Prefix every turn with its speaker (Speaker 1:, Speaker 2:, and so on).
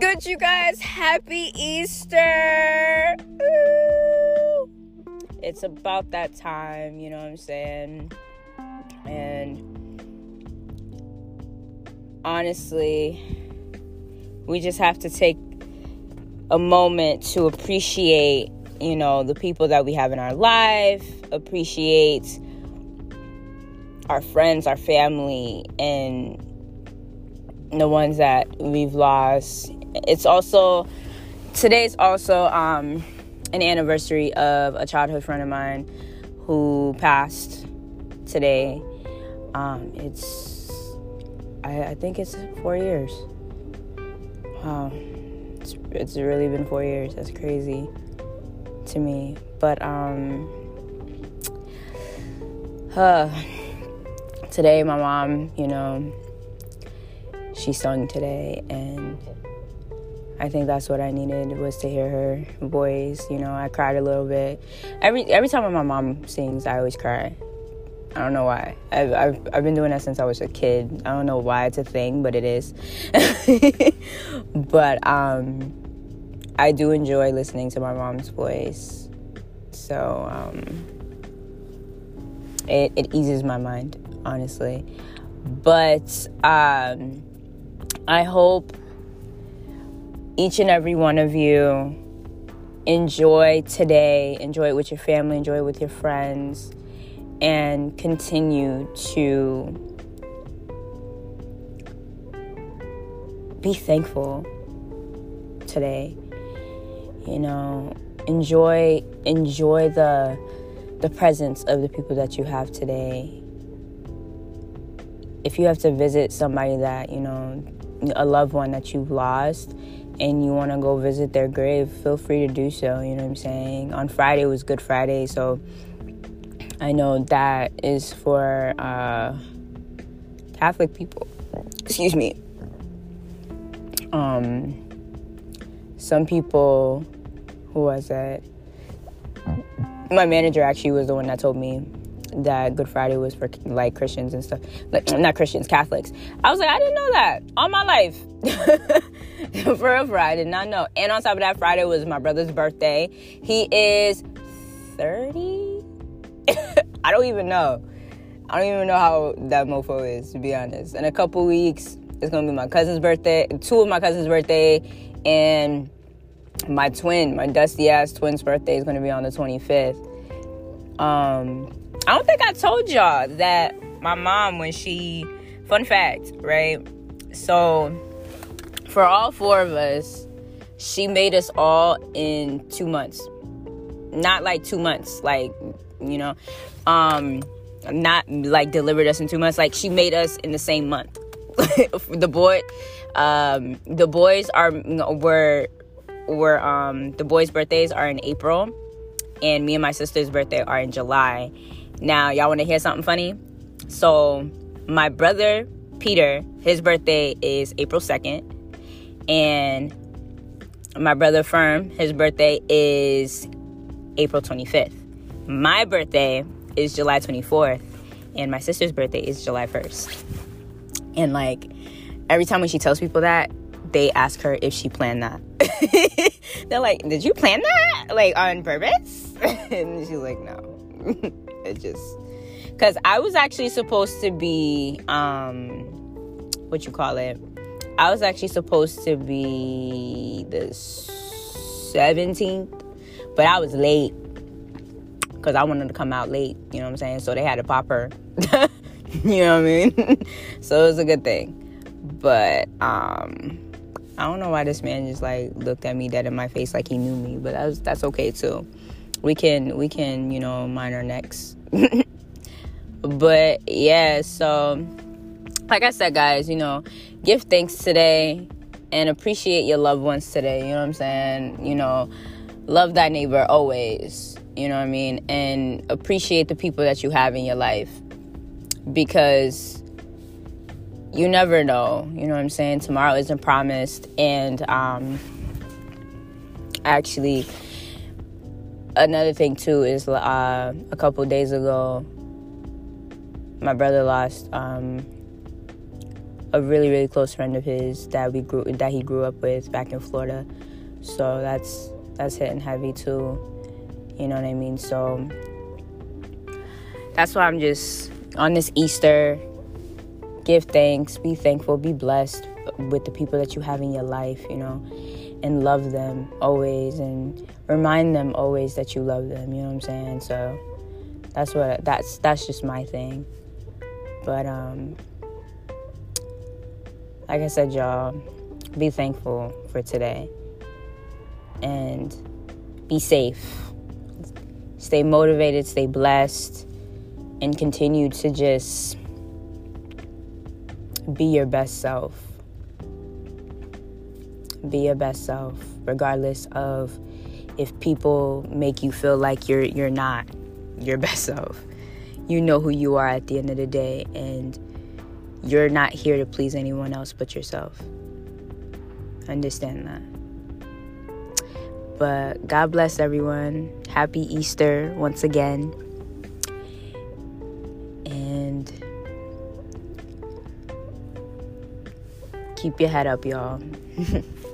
Speaker 1: good, you guys? Happy Easter! Ooh. It's about that time, you know what I'm saying? And honestly, we just have to take a moment to appreciate, you know, the people that we have in our life, appreciate our friends, our family, and the ones that we've lost. It's also today's also um, an anniversary of a childhood friend of mine who passed today. Um, it's I, I think it's four years. Wow, it's it's really been four years. That's crazy to me. But um, uh, today my mom, you know she sung today and I think that's what I needed was to hear her voice. You know, I cried a little bit. Every every time my mom sings, I always cry. I don't know why. I've, I've, I've been doing that since I was a kid. I don't know why it's a thing, but it is. but um, I do enjoy listening to my mom's voice. So um, it, it eases my mind, honestly. But um, I hope each and every one of you enjoy today, enjoy it with your family, enjoy it with your friends, and continue to be thankful today. You know, enjoy enjoy the the presence of the people that you have today. If you have to visit somebody that, you know, a loved one that you've lost and you want to go visit their grave, feel free to do so. You know what I'm saying? On Friday was Good Friday, so I know that is for uh, Catholic people. Excuse me. Um, some people, who was it? My manager actually was the one that told me that Good Friday was for like Christians and stuff. Like not Christians, Catholics. I was like, I didn't know that all my life. for I did not know. And on top of that, Friday was my brother's birthday. He is 30. I don't even know. I don't even know how that mofo is, to be honest. In a couple weeks, it's gonna be my cousin's birthday, two of my cousin's birthday, and my twin, my dusty ass twin's birthday is gonna be on the 25th. Um, I don't think I told y'all that my mom, when she, fun fact, right? So, for all four of us, she made us all in two months. Not like two months, like, you know, um, not like delivered us in two months. Like, she made us in the same month. the boy, um, the boys are, were, were, um, the boys' birthdays are in April, and me and my sister's birthday are in July now, y'all want to hear something funny? So, my brother Peter, his birthday is April 2nd, and my brother Firm, his birthday is April 25th. My birthday is July 24th, and my sister's birthday is July 1st. And like every time when she tells people that, they ask her if she planned that. They're like, "Did you plan that? Like on purpose?" and she's like, "No." it just because I was actually supposed to be um what you call it. I was actually supposed to be the 17th, but I was late because I wanted to come out late. You know what I'm saying? So they had to pop her. you know what I mean? so it was a good thing. But um I don't know why this man just like looked at me dead in my face like he knew me, but that's that's okay too we can we can you know mind our necks but yeah so like i said guys you know give thanks today and appreciate your loved ones today you know what i'm saying? You know love thy neighbor always you know what i mean? And appreciate the people that you have in your life because you never know you know what i'm saying? Tomorrow isn't promised and um actually another thing too is uh, a couple days ago, my brother lost um, a really really close friend of his that we grew that he grew up with back in Florida. So that's that's hitting heavy too. You know what I mean? So that's why I'm just on this Easter. Give thanks, be thankful, be blessed with the people that you have in your life, you know, and love them always and remind them always that you love them, you know what I'm saying? So that's what that's that's just my thing. But um like I said, y'all, be thankful for today and be safe. Stay motivated, stay blessed, and continue to just be your best self. Be your best self, regardless of if people make you feel like you're you're not your best self. You know who you are at the end of the day, and you're not here to please anyone else but yourself. Understand that. But God bless everyone. Happy Easter once again. And keep your head up, y'all.